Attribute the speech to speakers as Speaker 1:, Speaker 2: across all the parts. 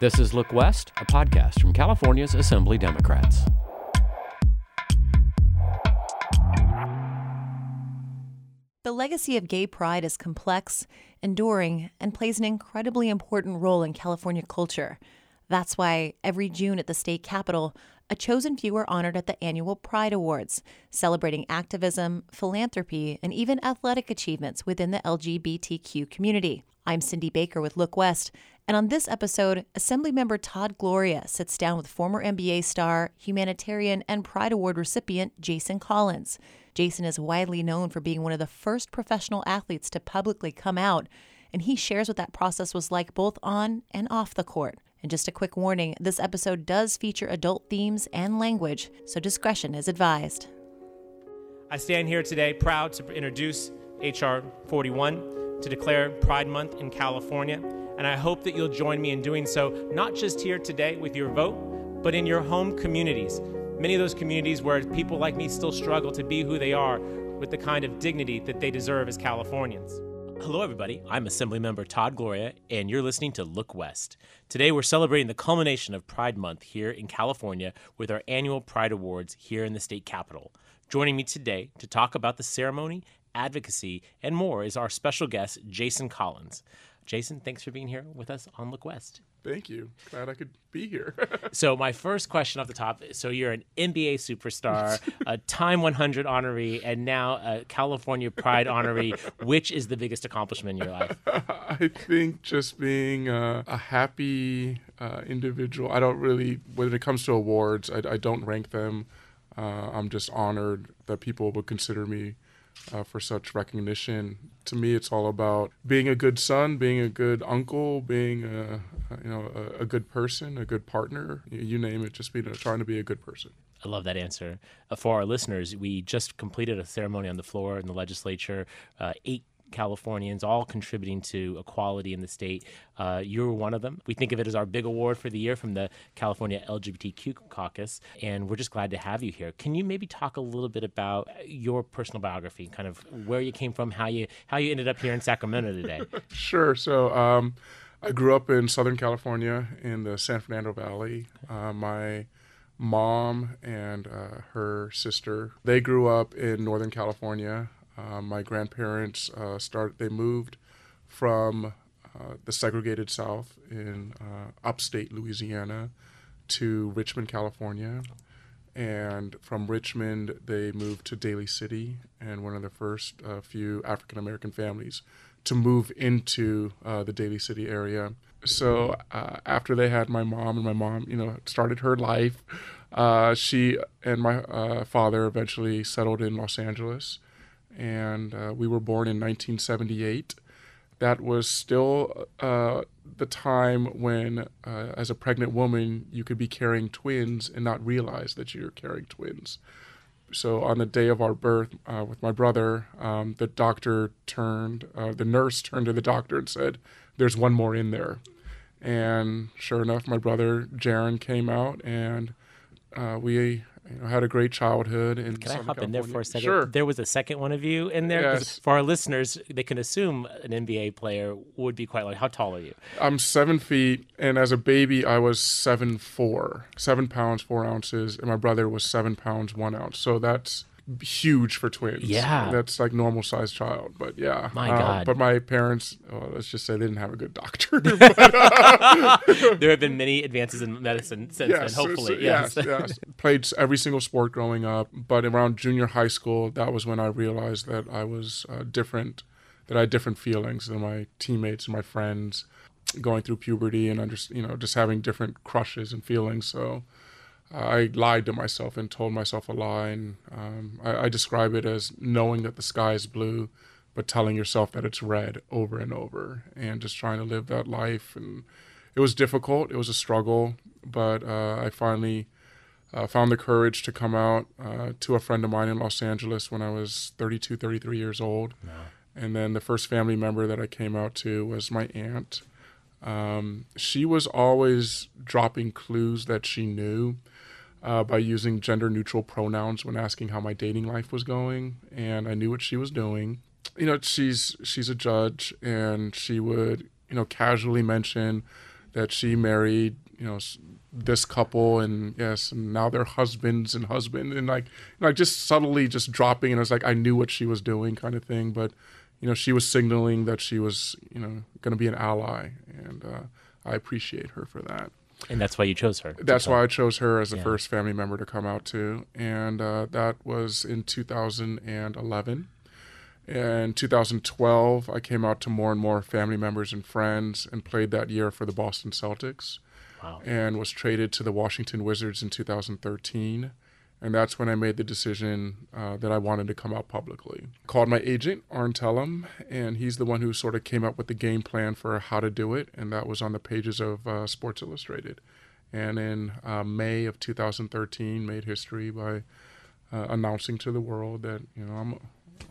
Speaker 1: This is Look West, a podcast from California's Assembly Democrats.
Speaker 2: The legacy of gay pride is complex, enduring, and plays an incredibly important role in California culture. That's why every June at the state capitol, a chosen few are honored at the annual Pride Awards, celebrating activism, philanthropy, and even athletic achievements within the LGBTQ community. I'm Cindy Baker with Look West, and on this episode, Assemblymember Todd Gloria sits down with former NBA star, humanitarian, and Pride Award recipient Jason Collins. Jason is widely known for being one of the first professional athletes to publicly come out, and he shares what that process was like both on and off the court. And just a quick warning this episode does feature adult themes and language, so discretion is advised.
Speaker 3: I stand here today proud to introduce H.R. 41 to declare Pride Month in California, and I hope that you'll join me in doing so, not just here today with your vote, but in your home communities. Many of those communities where people like me still struggle to be who they are with the kind of dignity that they deserve as Californians.
Speaker 4: Hello, everybody. I'm Assemblymember Todd Gloria, and you're listening to Look West. Today, we're celebrating the culmination of Pride Month here in California with our annual Pride Awards here in the state capitol. Joining me today to talk about the ceremony, advocacy, and more is our special guest, Jason Collins. Jason, thanks for being here with us on Look West.
Speaker 5: Thank you. Glad I could be here.
Speaker 4: so, my first question off the top so, you're an NBA superstar, a Time 100 honoree, and now a California Pride honoree. Which is the biggest accomplishment in your life?
Speaker 5: I think just being uh, a happy uh, individual. I don't really, when it comes to awards, I, I don't rank them. Uh, I'm just honored that people would consider me uh, for such recognition. To me, it's all about being a good son, being a good uncle, being a you know a, a good person, a good partner. You, name it, just being trying to be a good person.
Speaker 4: I love that answer. Uh, for our listeners, we just completed a ceremony on the floor in the legislature. Uh, eight Californians, all contributing to equality in the state. Uh, you're one of them. We think of it as our big award for the year from the California LGBTQ caucus, and we're just glad to have you here. Can you maybe talk a little bit about your personal biography, kind of where you came from, how you how you ended up here in Sacramento today?
Speaker 5: sure. So. Um, I grew up in Southern California in the San Fernando Valley. Uh, my mom and uh, her sister they grew up in Northern California. Uh, my grandparents uh, started. They moved from uh, the segregated South in uh, upstate Louisiana to Richmond, California, and from Richmond they moved to Daly City, and one of the first uh, few African American families to move into the Daly City area. So after they had my mom, and my mom, you know, started her life. she and my father eventually settled in Los Angeles and uh, we were born in 1978. That was still uh, the time when, uh, as a pregnant woman, you could be carrying twins and not realize that you're carrying twins. So on the day of our birth, uh, with my brother, um, the doctor turned, uh, the nurse turned to the doctor and said, "There's one more in there." And sure enough, my brother Jaron came out, and uh, we you know, had a great childhood. In
Speaker 4: can
Speaker 5: Southern
Speaker 4: I hop
Speaker 5: California.
Speaker 4: in there for a second?
Speaker 5: Sure.
Speaker 4: There was a second one of you in there.
Speaker 5: Yes.
Speaker 4: For our listeners, they can assume an NBA player would be quite like. How tall are you?
Speaker 5: I'm seven feet, and as a baby, I was seven four, seven pounds four ounces, and my brother was seven pounds one ounce. So that's huge for twins.
Speaker 4: Yeah.
Speaker 5: that's like normal sized child. But yeah,
Speaker 4: My
Speaker 5: Uh,
Speaker 4: God.
Speaker 5: But my parents, well, let's just say they didn't have a good doctor.
Speaker 4: there have been many advances in medicine since
Speaker 5: yes,
Speaker 4: then. Hopefully,
Speaker 5: so-
Speaker 4: yes.
Speaker 5: yes, yes. Played every single sport growing up, but around junior high school, that was when I realized that I was uh, different, that I had different feelings than my teammates and my friends, going through puberty and under, you know, just having different crushes and feelings. So. I lied to myself and told myself a lie. And um, I, I describe it as knowing that the sky is blue, but telling yourself that it's red over and over, and just trying to live that life. And it was difficult. It was a struggle, but uh, I finally uh, found the courage to come out uh, to a friend of mine in Los Angeles when I was 32, 33 years old. And then the first family member that I came out to was my aunt. Um, she was always dropping clues that she knew uh, by using gender neutral pronouns when asking how my dating life was going, and I knew what she was doing. You know, she's she's a judge, and she would you know casually mention that she married, you know, this couple, and yes, and now they're husbands and husband, and like, like just subtly just dropping, and was like I knew what she was doing, kind of thing, but you know, she was signaling that she was, you know, going to be an ally, and uh, I appreciate her for that.
Speaker 4: And that's why you chose her.
Speaker 5: That's why I chose her as the
Speaker 4: Yeah.
Speaker 5: first family member to come out to, and uh, that was in 2011. In 2012, I came out to more and more family members and friends, and played that year for the Boston Celtics,
Speaker 4: Wow.
Speaker 5: and was traded to the Washington Wizards in 2013. And that's when I made the decision uh, that I wanted to come out publicly. Called my agent, Arn Tellem, and he's the one who sort of came up with the game plan for how to do it, and that was on the pages of uh, Sports Illustrated. And in uh, May of 2013, made history by uh, announcing to the world that you know I'm a,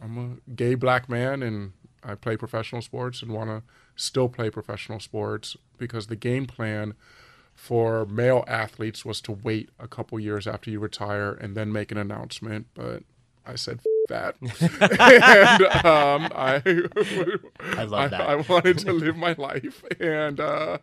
Speaker 5: I'm a gay black man and I play professional sports and want to still play professional sports because the game plan for male athletes was to wait a couple years after you retire and then make an announcement. But I said F- that, and um, I
Speaker 4: I love that.
Speaker 5: I, wanted to live my life, and uh,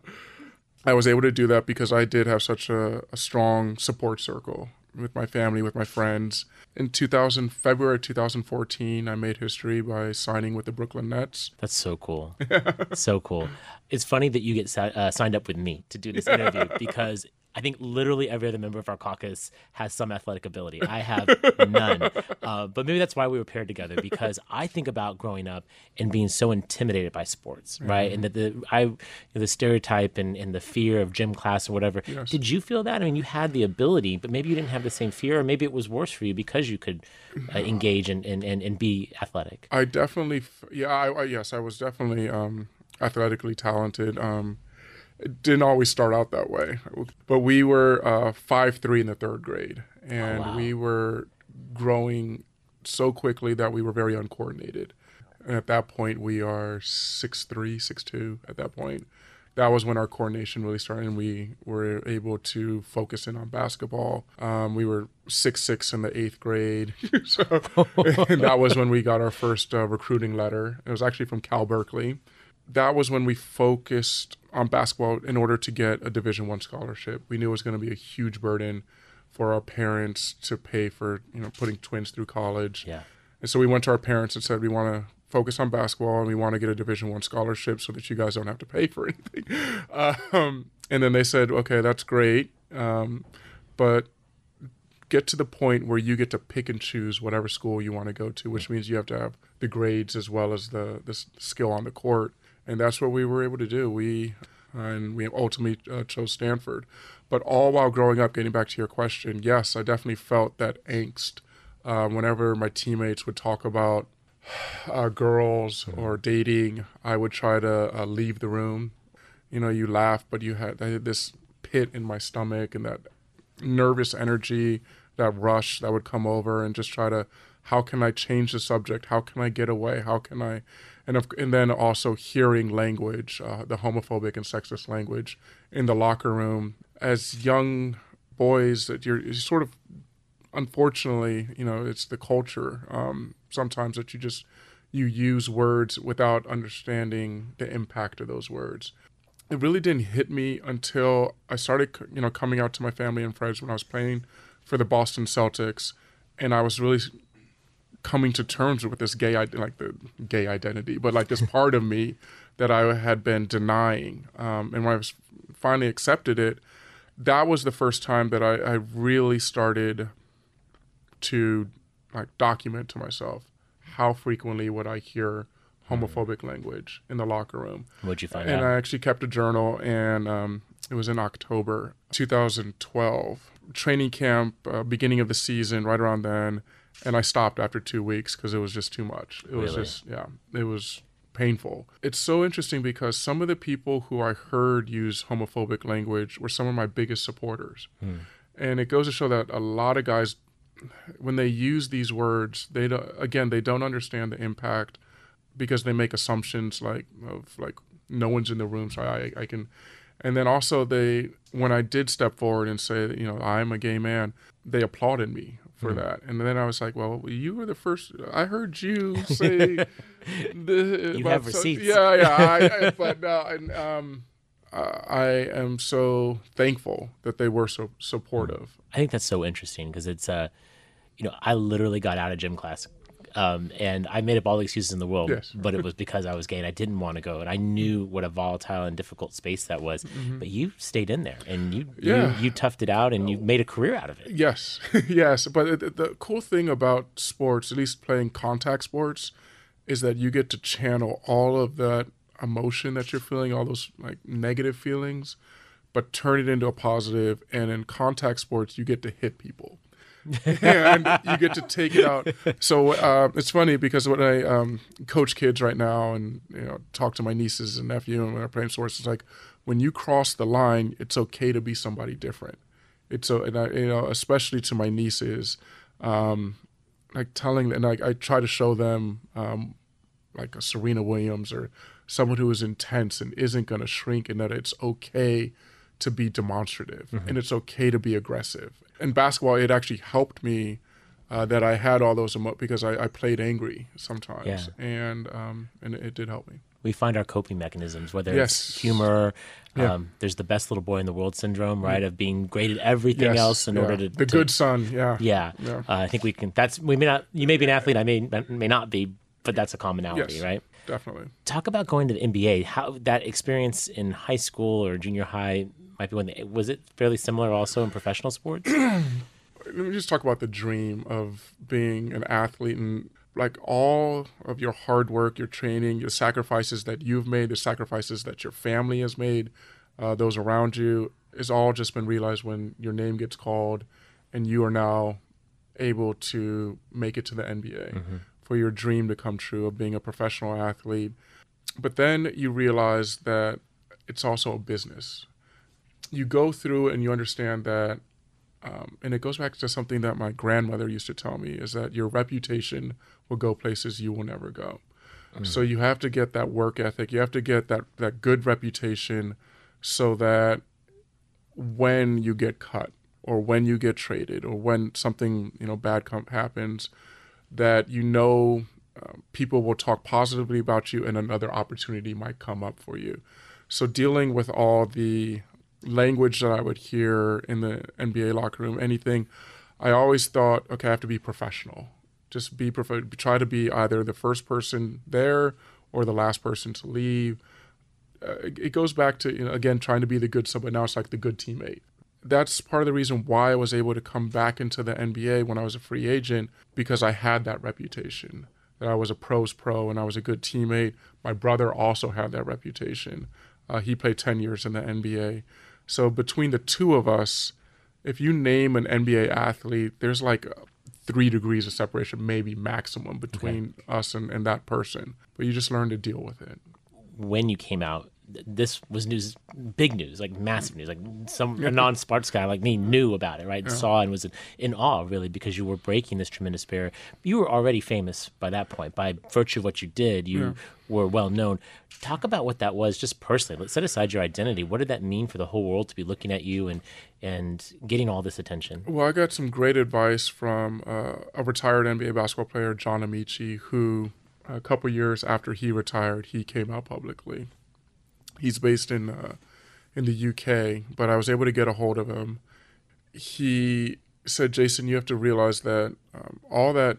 Speaker 5: I was able to do that because I did have such a, a strong support circle with my family, with my friends. In 2000, February 2014, I made history by signing with the Brooklyn Nets.
Speaker 4: That's so cool. so cool. It's funny that you get uh, signed up with me to do this interview because I think literally every other member of our caucus has some athletic ability. I have none. Uh, but maybe that's why we were paired together because I think about growing up and being so intimidated by sports, right? And that the I the stereotype and, and the fear of gym class or whatever.
Speaker 5: Yes.
Speaker 4: Did you feel that? I mean, you had the ability, but maybe you didn't have the same fear, or maybe it was worse for you because you could uh, engage and, and, and, and be athletic.
Speaker 5: I definitely, yeah, I, I yes, I was definitely um, athletically talented. Um, it didn't always start out that way, but we were uh, five three in the third grade, and
Speaker 4: wow.
Speaker 5: we were growing so quickly that we were very uncoordinated. And at that point, we are six three, six two. At that point, that was when our coordination really started, and we were able to focus in on basketball. Um, we were six six in the eighth grade, so and that was when we got our first uh, recruiting letter. It was actually from Cal Berkeley. That was when we focused on basketball in order to get a Division One scholarship. We knew it was going to be a huge burden for our parents to pay for you know putting twins through college.
Speaker 4: Yeah.
Speaker 5: And so we went to our parents and said we want to focus on basketball and we want to get a Division One scholarship so that you guys don't have to pay for anything. Um, and then they said, okay, that's great, um, but get to the point where you get to pick and choose whatever school you want to go to, which means you have to have the grades as well as the the skill on the court. And that's what we were able to do. We and we ultimately uh, chose Stanford. But all while growing up, getting back to your question, yes, I definitely felt that angst uh, whenever my teammates would talk about uh, girls or dating. I would try to uh, leave the room. You know, you laugh, but you had, had this pit in my stomach and that nervous energy, that rush that would come over, and just try to, how can I change the subject? How can I get away? How can I, and of, and then also hearing language, uh, the homophobic and sexist language in the locker room as young boys that you're, you're sort of unfortunately, you know, it's the culture. Um, sometimes that you just you use words without understanding the impact of those words. It really didn't hit me until I started, you know, coming out to my family and friends when I was playing for the Boston Celtics, and I was really coming to terms with this gay, like the gay identity, but like this part of me that I had been denying. Um, and when I was finally accepted it, that was the first time that I, I really started to like document to myself how frequently would I hear homophobic language in the locker room.
Speaker 4: What'd you find
Speaker 5: And
Speaker 4: out?
Speaker 5: I actually kept a journal, and um, it was in October 2012, training camp, uh, beginning of the season, right around then. And I stopped after two weeks because it was just too much. It was
Speaker 4: Really?
Speaker 5: just, yeah, it was painful. It's so interesting because some of the people who I heard use homophobic language were some of my biggest supporters. Hmm. And it goes to show that a lot of guys, when they use these words, they don't, again, they don't understand the impact because they make assumptions like of like no one's in the room, so I I can, and then also they when I did step forward and say you know I'm a gay man, they applauded me for that, and then I was like, well, you were the first. I heard you say the
Speaker 4: You have
Speaker 5: so-
Speaker 4: receipts.
Speaker 5: yeah, yeah, I, I, but no, and um. uh, I am so thankful that they were so supportive.
Speaker 4: I think that's so interesting because it's uh, you know, I literally got out of gym class. Um, and I made up all the excuses in the world,
Speaker 5: Yes.
Speaker 4: but it was because I was gay and I didn't want to go, and I knew what a volatile and difficult space that was. But you stayed in there, and you,
Speaker 5: Mm-hmm. Yeah.
Speaker 4: you you toughed it out, and you made a career out of it.
Speaker 5: Yes, yes. But it, the cool thing about sports, at least playing contact sports, is that you get to channel all of that emotion that you're feeling, all those like negative feelings, but turn it into a positive. And in contact sports, you get to hit people. and you get to take it out. So uh, it's funny because when I um, coach kids right now, and you know, talk to my nieces and nephew, and when I'm playing sports, it's like when you cross the line, it's okay to be somebody different. It's so, and I, you know, especially to my nieces, um, like telling, and like I try to show them, um, like a Serena Williams or someone who is intense and isn't going to shrink, and that it's okay to be demonstrative and it's okay to be aggressive. In basketball, it actually helped me uh, that I had all those emo- because I, I played angry sometimes,
Speaker 4: Yeah.
Speaker 5: and um, and it did help me.
Speaker 4: We find our coping mechanisms, whether
Speaker 5: Yes.
Speaker 4: it's humor.
Speaker 5: Yeah.
Speaker 4: Um, there's the best little boy in the world syndrome, right? Of being great at everything
Speaker 5: Yes,
Speaker 4: else in
Speaker 5: yeah.
Speaker 4: order to
Speaker 5: the
Speaker 4: to-
Speaker 5: good son, yeah,
Speaker 4: Yeah,
Speaker 5: Yeah.
Speaker 4: Uh, I think we can. That's we may not. You may be an athlete. I may may not be, but that's a commonality,
Speaker 5: Yes.
Speaker 4: right?
Speaker 5: definitely.
Speaker 4: Talk about going to the NBA. How that experience in high school or junior high might be when they, was it fairly similar also in professional sports?
Speaker 5: let me just talk about the dream of being an athlete and like all of your hard work, your training, your sacrifices that you've made, the sacrifices that your family has made, uh, those around you, is all just been realized when your name gets called and you are now able to make it to the NBA for your dream to come true of being a professional athlete. But then you realize that it's also a business. You go through and you understand that um, and it goes back to something that my grandmother used to tell me is that your reputation will go places you will never go. So you have to get that work ethic. You have to get that that good reputation, so that when you get cut or when you get traded or when something you know bad com- happens, that you know um, people will talk positively about you and another opportunity might come up for you. So dealing with all the language that I would hear in the NBA locker room, anything, I always thought, okay, I have to be professional. Just be prof- try to be either the first person there or the last person to leave. Uh, it, goes back to you know again trying to be the good sub, but now it's like the good teammate. That's part of the reason why I was able to come back into the NBA when I was a free agent because I had that reputation that I was a pros pro and I was a good teammate. My brother also had that reputation. Uh, he played 10 years in the NBA. So between the two of us, if you name an NBA athlete, there's like three degrees of separation, maybe maximum between us and, and that person. But you just learn to deal with it.
Speaker 4: when you came out, this was news, big news, like massive news. Like some a non-sports guy like me knew about it, right? Saw and was in, in awe, really, because you were breaking this tremendous barrier. You were already famous by that point, by virtue of what you did. You were well known. Talk about what that was, just personally. Let's set aside your identity. What did that mean for the whole world to be looking at you and and getting all this attention?
Speaker 5: Well, I got some great advice from uh, a retired NBA basketball player, John Amaechi, who a couple years after he retired, he came out publicly. He's based in uh, in the UK, but I was able to get a hold of him. He said, "Jason, you have to realize that um, all that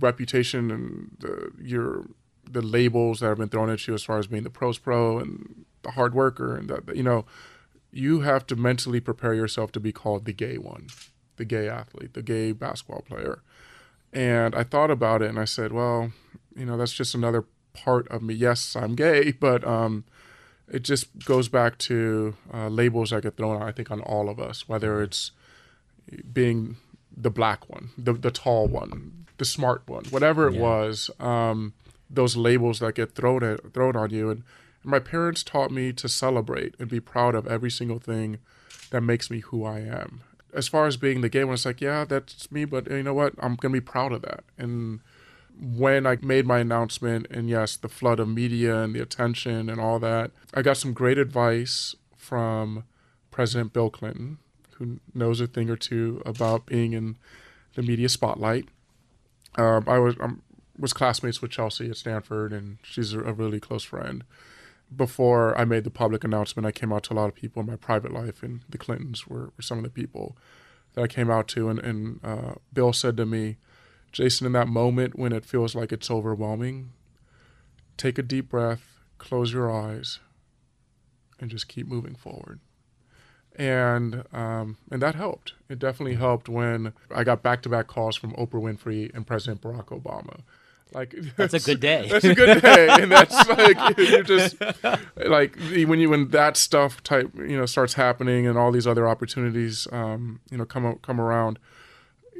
Speaker 5: reputation and the, your the labels that have been thrown at you as far as being the pros pro and the hard worker and that you know." you have to mentally prepare yourself to be called the gay one, the gay athlete, the gay basketball player. And I thought about it and I said, well, you know, that's just another part of me. Yes, I'm gay, but um, it just goes back to uh, labels that get thrown, I think, on all of us, whether it's being the black one, the, the tall one, the smart one, whatever it
Speaker 4: Yeah.
Speaker 5: was, um, those labels that get thrown, at, thrown on you. And, and my parents taught me to celebrate and be proud of every single thing that makes me who I am. As far as being the gay one, it's like, yeah, that's me, but you know what? I'm going to be proud of that. And when I made my announcement, and yes, the flood of media and the attention and all that, I got some great advice from President Bill Clinton, who knows a thing or two about being in the media spotlight. Um, I was um, was classmates with Chelsea at Stanford, and she's a, really close friend. before I made the public announcement, I came out to a lot of people in my private life, and the Clintons were, were some of the people that I came out to. And, and uh, Bill said to me, Jason, in that moment when it feels like it's overwhelming, take a deep breath, close your eyes, and just keep moving forward. And um, and that helped. It definitely helped when I got back to back calls from Oprah Winfrey and President Barack Obama. Like
Speaker 4: that's a good day.
Speaker 5: That's a good day, and that's like you just like when you when that stuff type you know starts happening and all these other opportunities um, you know come come around,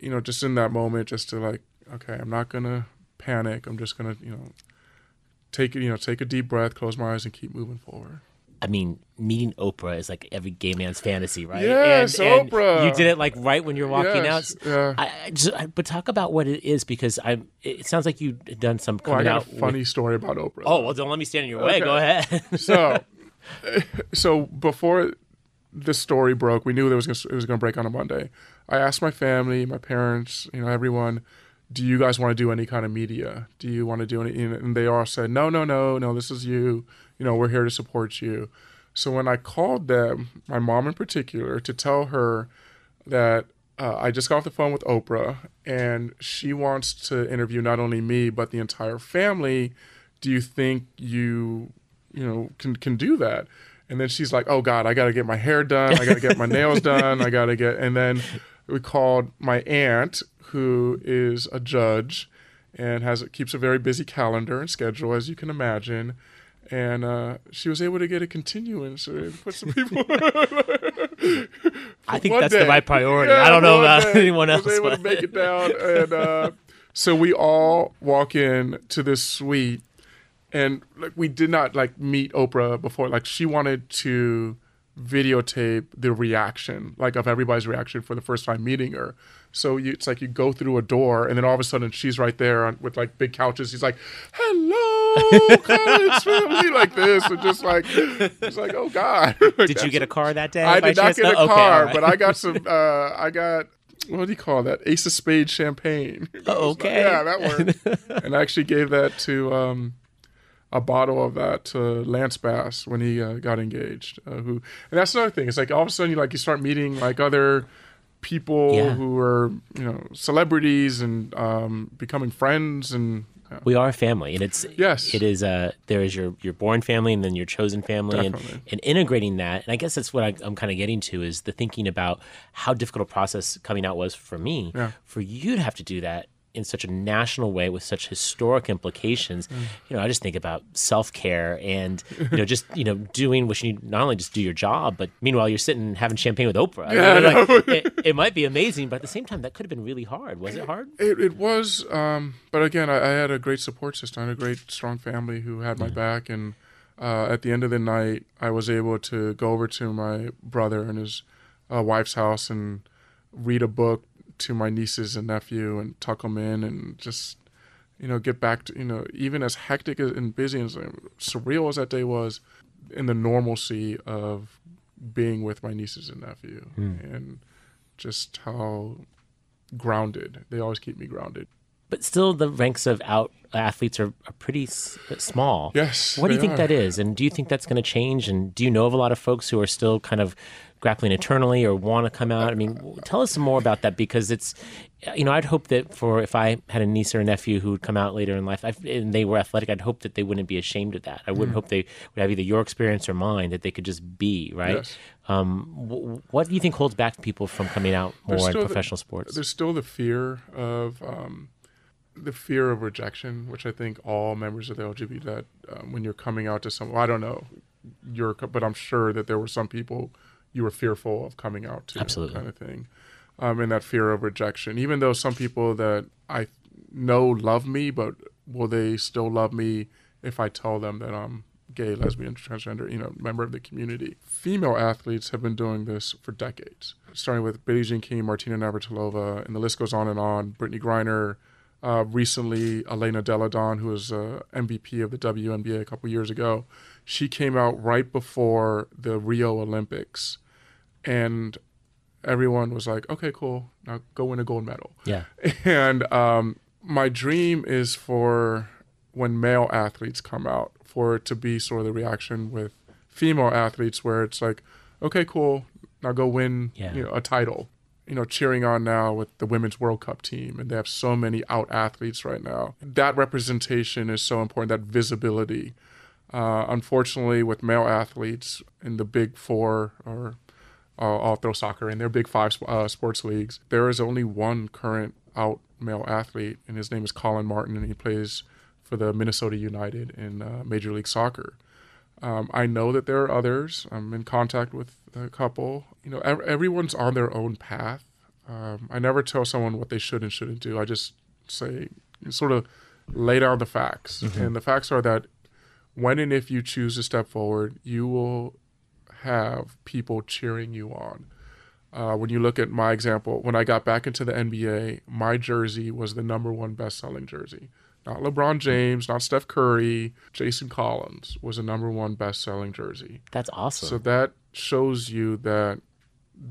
Speaker 5: you know just in that moment just to like okay I'm not gonna panic I'm just gonna you know take you know take a deep breath close my eyes and keep moving forward.
Speaker 4: I mean, meeting Oprah is like every gay man's fantasy, right?
Speaker 5: Yes,
Speaker 4: and, and
Speaker 5: Oprah.
Speaker 4: You did it like right when you're walking
Speaker 5: Yes,
Speaker 4: out.
Speaker 5: yeah.
Speaker 4: I, I just, I- but talk about what it is because I. It sounds like you've done some
Speaker 5: Well,
Speaker 4: coming
Speaker 5: got
Speaker 4: out.
Speaker 5: a
Speaker 4: with-
Speaker 5: funny story about Oprah.
Speaker 4: oh well, don't let me stand in your way. Go ahead.
Speaker 5: so so before this story broke, we knew there was gonna, it was going to break on a Monday. I asked my family, my parents, you know, everyone, do you guys want to do any kind of media? Do you want to do any? And they all said, no, no, no, no. This is you. You know, we're here to support you. So when I called them, my mom in particular, to tell her that uh, I just got off the phone with Oprah and she wants to interview not only me but the entire family. Do you think you, you know, can can do that? And then she's like, "Oh God, I got to get my hair done. I got to get my nails done. I got to get." And then we called my aunt, who is a judge and has keeps a very busy calendar and schedule, as you can imagine. And uh, she was able to get a continuance. uh, Put some people.
Speaker 4: I think that's the
Speaker 5: day.
Speaker 4: right priority.
Speaker 5: Yeah,
Speaker 4: I don't know about
Speaker 5: day.
Speaker 4: anyone else.
Speaker 5: Was able to
Speaker 4: but-
Speaker 5: make it down, and uh, so we all walk in to this suite, and like we did not like meet Oprah before. Like she wanted to videotape the reaction, like of everybody's reaction for the first time meeting her. So you, it's like you go through a door, and then all of a sudden she's right there on, with like big couches. She's like, "Hello, Collins family," like this, and just like it's like, "Oh God." Like,
Speaker 4: Did you get a car that day?
Speaker 5: I did not get a
Speaker 4: No? Okay,
Speaker 5: car,
Speaker 4: right.
Speaker 5: but I got some. Uh, I got what do you call that? Ace of Spades champagne.
Speaker 4: Oh, okay.
Speaker 5: yeah, that worked. and I actually gave that to um, a bottle of that to Lance Bass when he uh, got engaged. Uh, who and that's another thing. It's like all of a sudden you like you start meeting like other people
Speaker 4: Yeah.
Speaker 5: who are you know celebrities and um, becoming friends and.
Speaker 4: we are a family and it's
Speaker 5: Yes.
Speaker 4: it is uh there is your your born family and then your chosen family and,
Speaker 5: Definitely.
Speaker 4: and integrating that and i guess that's what I, i'm kind of getting to is the thinking about how difficult a process coming out was for me
Speaker 5: Yeah.
Speaker 4: for you to have to do that in such a national way with such historic implications
Speaker 5: Mm.
Speaker 4: you know i just think about self-care and you know just you know doing what you need not only just do your job but meanwhile you're sitting having champagne with oprah I
Speaker 5: Yeah,
Speaker 4: mean, like, it, it might be amazing but at the same time that could have been really hard was it hard
Speaker 5: It, it was, um, but again, I, I had a great support system. I had a great, strong family who had my back. And uh, at the end of the night, I was able to go over to my brother and his uh, wife's house and read a book to my nieces and nephew and tuck them in and just, you know, get back to, you know, even as hectic and busy and surreal as that day was, in the normalcy of being with my nieces and nephew hmm. and just how grounded. They always keep me grounded.
Speaker 4: but still the ranks of out athletes are, are pretty s- small.
Speaker 5: Yes,
Speaker 4: What do you think
Speaker 5: are.
Speaker 4: that is? And do you think that's going to change? And do you know of a lot of folks who are still kind of grappling eternally or want to come out? I mean, tell us some more about that because it's, you know, I'd hope that for if I had a niece or a nephew who would come out later in life I've, and they were athletic, I'd hope that they wouldn't be ashamed of that. I
Speaker 5: Mm.
Speaker 4: wouldn't hope they would have either your experience or mine, that they could just be, right?
Speaker 5: Yes.
Speaker 4: Um, w- what do you think holds back people from coming out more in
Speaker 5: still the-
Speaker 4: professional sports?
Speaker 5: There's still the fear of um, the fear of rejection, which I think all members of the LGBT that um, when you're coming out to someone, I don't know, you're, but I'm sure that there were some people you were fearful of coming out to,
Speaker 4: Absolutely.
Speaker 5: kind of thing, um, and that fear of rejection. Even though some people that I know love me, but will they still love me if I tell them that I'm gay, lesbian, transgender, you know, member of the community? Female athletes have been doing this for decades, starting with Billie Jean King, Martina Navratilova, and the list goes on and on. Brittney Griner, uh, recently Elena Delle Donne, who was uh, MVP of the WNBA a couple years ago, she came out right before the Rio Olympics, and everyone was like, "Okay, cool, now go win a gold medal."
Speaker 4: yeah.
Speaker 5: And um, my dream is for when male athletes come out for it to be sort of the reaction with female athletes where it's like, okay, cool, now go win
Speaker 4: Yeah.
Speaker 5: you know, a title. You know, cheering on now with the women's World Cup team, and they have so many out athletes right now. That representation is so important. That visibility. Uh, unfortunately, with male athletes in the big four, or uh, I'll throw soccer in their big five uh, sports leagues, there is only one current out male athlete, and his name is Colin Martin, and he plays for the Minnesota United in uh, Major League Soccer. Um, I know that there are others. I'm in contact with a couple. You know, ev- everyone's on their own path. Um, I never tell someone what they should and shouldn't do. I just say, sort of lay down the facts. And the facts are that when and if you choose to step forward, you will have people cheering you on. Uh, when you look at my example, when I got back into the NBA, my jersey was the number one best selling jersey. Not LeBron James, not Steph Curry, Jason Collins was the number one best selling jersey.
Speaker 4: That's awesome.
Speaker 5: So that shows you that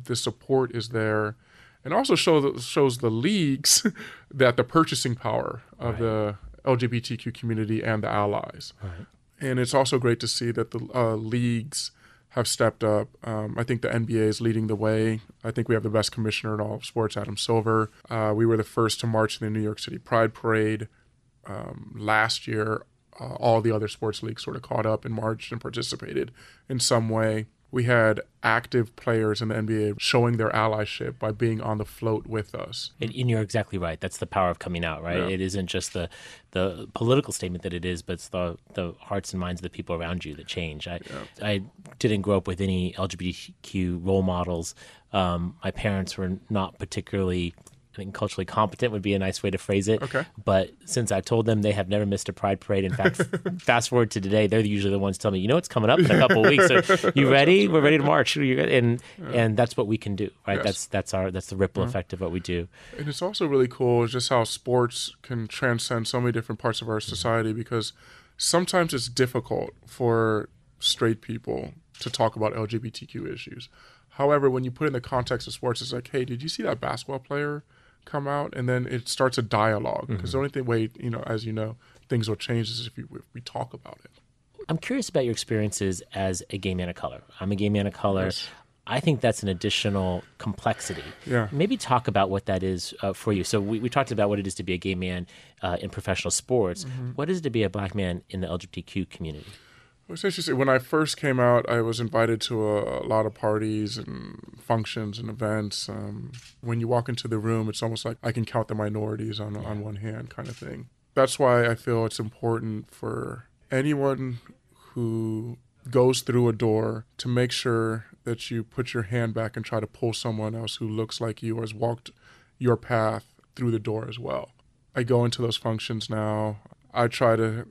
Speaker 5: the support is there, and also show the, shows the leagues that the purchasing power of the LGBTQ community and the allies. And it's also great to see that the uh, leagues have stepped up. Um, I think the NBA is leading the way. I think we have the best commissioner in all of sports, Adam Silver. Uh, we were the first to march in the New York City Pride Parade um, last year, uh, all the other sports leagues sort of caught up and marched and participated in some way. We had active players in the NBA showing their allyship by being on the float with us.
Speaker 4: And, and you're exactly right. That's the power of coming out, right?
Speaker 5: Yeah.
Speaker 4: It isn't just the the political statement that it is, but it's the the hearts and minds of the people around you that change. I I didn't grow up with any LGBTQ role models. Um, my parents were not particularly. I think culturally competent would be a nice way to phrase it.
Speaker 5: Okay.
Speaker 4: But since I've told them they have never missed a pride parade, in fact, fast forward to today, they're usually the ones telling me, you know, it's coming up in a couple of weeks. So you ready? We're ready to march. And and that's what we can do, right?
Speaker 5: Yes.
Speaker 4: That's that's our that's the ripple mm-hmm. effect of what we do.
Speaker 5: And it's also really cool just how sports can transcend so many different parts of our mm-hmm. society because sometimes it's difficult for straight people to talk about LGBTQ issues. However, when you put it in the context of sports, it's like, hey, did you see that basketball player come out? And then it starts a dialogue because the only thing way, you know, as you know, things will change is if, you, if we talk about it.
Speaker 4: I'm curious about your experiences as a gay man of color. I'm a gay man of color. I think that's an additional complexity.
Speaker 5: Yeah.
Speaker 4: Maybe talk about what that is uh, for you. So we, we talked about what it is to be a gay man uh, in professional sports. What is it to be a black man in the LGBTQ community?
Speaker 5: It's interesting. When I first came out, I was invited to a, a lot of parties and functions and events. Um, when you walk into the room, it's almost like I can count the minorities on on one hand, kind of thing. That's why I feel it's important for anyone who goes through a door to make sure that you put your hand back and try to pull someone else who looks like you or has walked your path through the door as well. I go into those functions now. I try to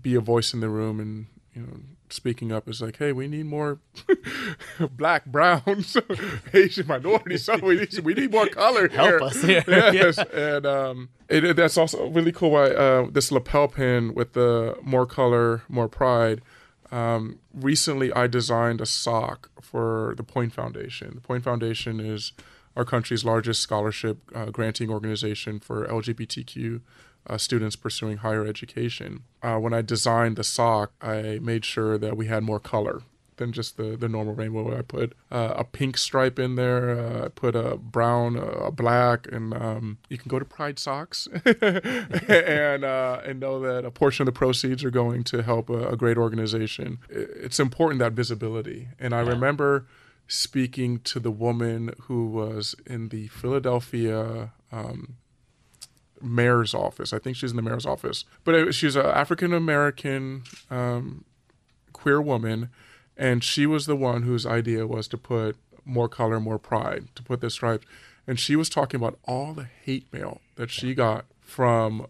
Speaker 5: be a voice in the room and you know speaking up is like hey we need more black brown, asian minorities so we need, we need more color
Speaker 4: Help
Speaker 5: here.
Speaker 4: us here.
Speaker 5: yes and um it, it- that's also really cool why uh, this lapel pin with the more color more pride um, recently i designed a sock for the point foundation the point foundation is our country's largest scholarship uh, granting organization for lgbtq uh, students pursuing higher education. Uh, when I designed the sock, I made sure that we had more color than just the, the normal rainbow. I put uh, a pink stripe in there, uh, I put a brown, uh, a black, and um, you can go to Pride Socks and uh, and know that a portion of the proceeds are going to help a, a great organization. It's important that visibility. And I remember speaking to the woman who was in the Philadelphia. Um, mayor's office. I think she's in the mayor's office, but it, she's an African American um, queer woman, and she was the one whose idea was to put more color, more pride, to put the stripes. And she was talking about all the hate mail that she got from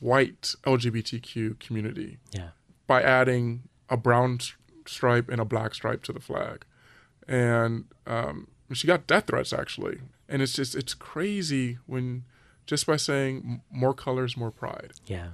Speaker 5: white LGBTQ community
Speaker 4: Yeah.
Speaker 5: by adding a brown stripe and a black stripe to the flag, and um, she got death threats actually. And it's just it's crazy when just by saying more colors, more pride.
Speaker 4: Yeah.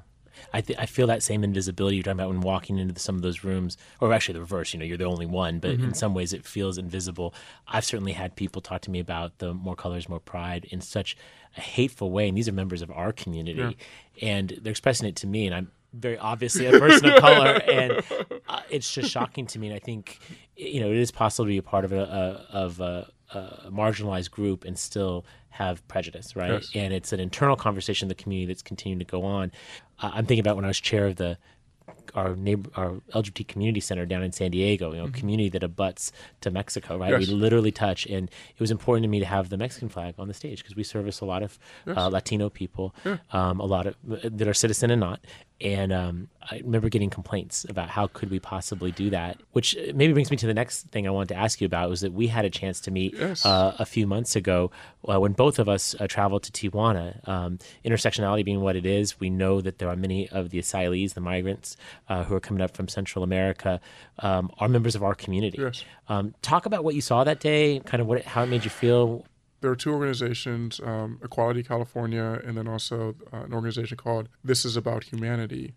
Speaker 4: I, th- I feel that same invisibility you're talking about when walking into some of those rooms, or actually the reverse. You know, you're the only one, but in some ways it feels invisible. I've certainly had people talk to me about the more colors, more pride in such a hateful way, and these are members of our community, and they're expressing it to me, and I'm very obviously a person of color, and uh, it's just shocking to me. And I think you know it is possible to be a part of a, a of a, a marginalized group and still have prejudice, right?
Speaker 5: Yes.
Speaker 4: And it's an internal conversation in the community that's continuing to go on. Uh, I'm thinking about when I was chair of the our neighbor, our LGBT community center down in San Diego, you know, community that abuts to Mexico, right?
Speaker 5: Mm-hmm. Yes.
Speaker 4: We literally touch, and it was important to me to have the Mexican flag on the stage because we service a lot of uh, Latino people, um, a lot of that are citizen and not. And um, I remember getting complaints about how could we possibly do that, which maybe brings me to the next thing I wanted to ask you about was that we had a chance to meet
Speaker 5: Yes.
Speaker 4: uh, a few months ago uh, when both of us uh, traveled to Tijuana. Um, intersectionality being what it is, we know that there are many of the asylees, the migrants uh, who are coming up from Central America, um, are members of our community.
Speaker 5: Yes.
Speaker 4: Um, talk about what you saw that day, kind of what it, how it made you feel.
Speaker 5: there are two organizations um, Equality California, and then also uh, an organization called This Is About Humanity,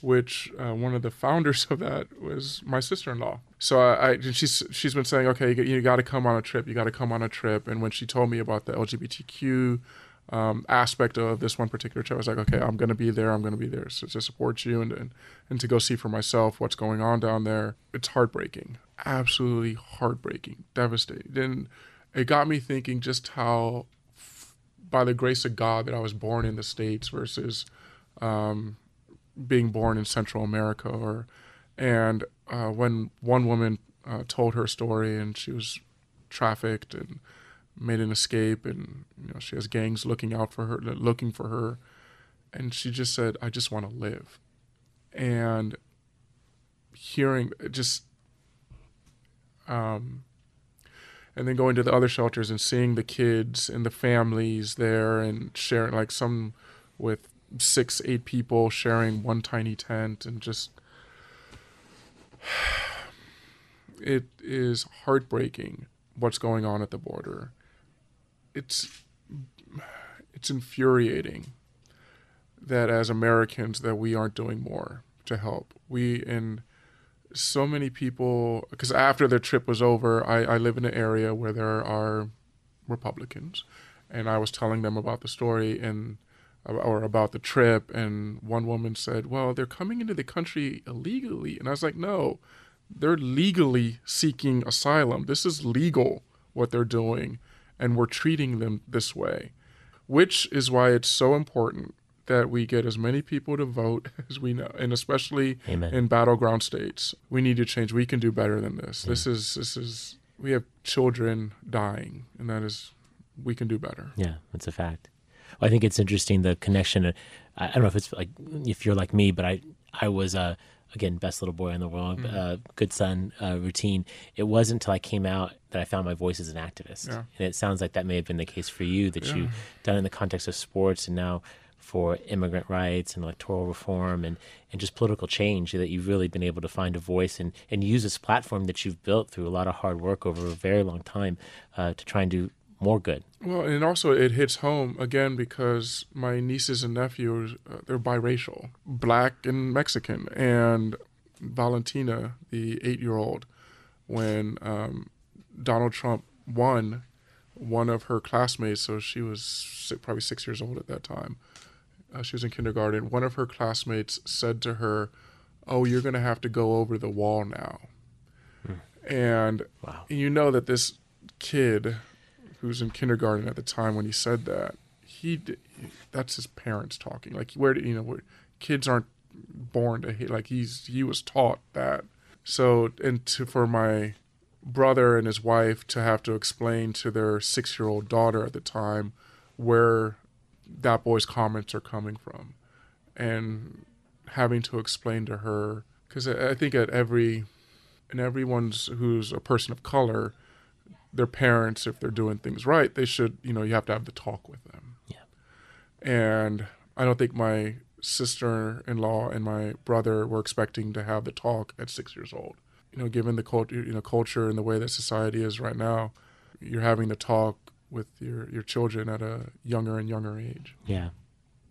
Speaker 5: which uh, one of the founders of that was my sister in law. So I, I she's she's been saying, okay, you, got to come on a trip. You got to come on a trip. And when she told me about the LGBTQ um, aspect of this one particular trip, I was like, okay, I'm going to be there. I'm going to be there so, to support you and, and and to go see for myself what's going on down there. It's heartbreaking, absolutely heartbreaking, devastating. And it got me thinking just how, by the grace of God, that I was born in the states versus um, being born in Central America. Or and uh, when one woman uh, told her story and she was trafficked and made an escape, and you know she has gangs looking out for her, looking for her, and she just said, "I just want to live," and hearing just. Um, and then going to the other shelters and seeing the kids and the families there and sharing like some with six eight people sharing one tiny tent and just it is heartbreaking what's going on at the border it's it's infuriating that as Americans that we aren't doing more to help. We and so many people because after their trip was over I, I live in an area where there are republicans and i was telling them about the story and or about the trip and one woman said well they're coming into the country illegally and i was like no they're legally seeking asylum. This is legal what they're doing and we're treating them this way which is why it's so important that we get as many people to vote as we know, and especially
Speaker 4: Amen.
Speaker 5: in battleground states. We need to change. We can do better than this. This is this is we have children dying, and that is we can do better.
Speaker 4: Yeah, that's a fact. Well, I think it's interesting the connection. uh, I, I don't know if it's like if you're like me, but I I was uh, again best little boy in the world, uh, good son uh, routine. It wasn't until I came out that I found my voice as an activist,
Speaker 5: Yeah.
Speaker 4: and it sounds like that may have been the case for you that you've done in the context of sports and now for immigrant rights and electoral reform and, and just political change that you've really been able to find a voice and, and use this platform that you've built through a lot of hard work over a very long time uh, to try and do more good.
Speaker 5: Well, and also it hits home again because my nieces and nephews uh, they're biracial, black and Mexican, and Valentina, the eight-year-old, when um, Donald Trump won, one of her classmates, so she was si- probably six years old at that time. Uh, she was in kindergarten. One of her classmates said to her, "Oh, you're going to have to go over the wall now." And
Speaker 4: Wow.
Speaker 5: you know that this kid who was in kindergarten at the time when he said that, he that's his parents talking. Like where you know where kids aren't born to hate like he's he was taught that. So and to for my brother and his wife to have to explain to their 6-year-old daughter at the time where that boy's comments are coming from and having to explain to her because I think at every and everyone's who's a person of color, their parents, if they're doing things right, they should, you know, you have to have the talk with them.
Speaker 4: Yeah.
Speaker 5: And I don't think my sister-in-law and my brother were expecting to have the talk at six years old. You know, given the culture, you know, culture and the way that society is right now, you're having the talk with your your children at a younger and younger age.
Speaker 4: Yeah.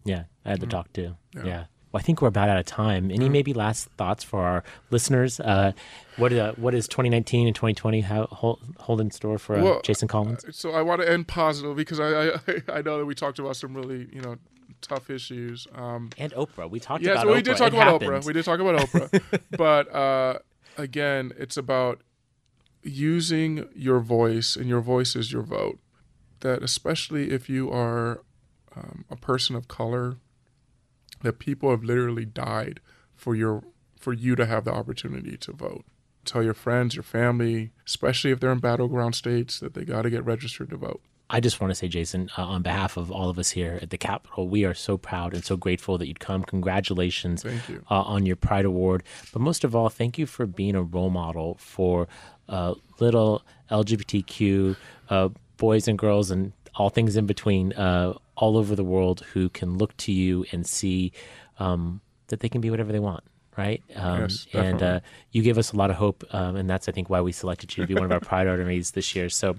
Speaker 4: Yeah. I had to mm. talk too.
Speaker 5: Yeah.
Speaker 4: Yeah. Well, I think we're about out of time. Any maybe last thoughts for our listeners? Uh, what uh, what is 2019 and 2020 how, hold, hold in store for uh,
Speaker 5: Well,
Speaker 4: Jason Collins?
Speaker 5: So I want to end positive because I, I I know that we talked about some really you know tough issues. Um,
Speaker 4: And Oprah. We talked
Speaker 5: yeah,
Speaker 4: about
Speaker 5: so we
Speaker 4: Oprah.
Speaker 5: did talk
Speaker 4: It
Speaker 5: about
Speaker 4: happened.
Speaker 5: Oprah. We did talk about Oprah. but uh, again, it's about using your voice, and your voice is your vote. That especially if you are um, a person of color, that people have literally died for your for you to have the opportunity to vote. Tell your friends, your family, especially if they're in battleground states, that they got to get registered to vote.
Speaker 4: I just want to say, Jason, uh, on behalf of all of us here at the Capitol, we are so proud and so grateful that you'd come. Congratulations
Speaker 5: Thank you.
Speaker 4: Uh, on your Pride Award. But most of all, thank you for being a role model for uh, little LGBTQ uh, boys and girls and all things in between uh, all over the world who can look to you and see um, that they can be whatever they want. Right, um,
Speaker 5: Yes,
Speaker 4: and
Speaker 5: definitely.
Speaker 4: uh, you give us a lot of hope, um, and that's I think why we selected you to be one of our Pride honorees this year. So,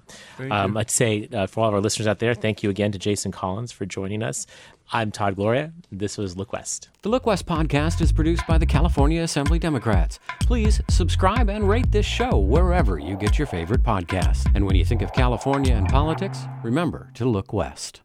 Speaker 4: um. I'd say uh, for all of our listeners out there, thank you again to Jason Collins for joining us. I'm Todd Gloria. This was Look West.
Speaker 1: The Look West podcast is produced by the California Assembly Democrats. Please subscribe and rate this show wherever you get your favorite podcast. And when you think of California and politics, remember to look west.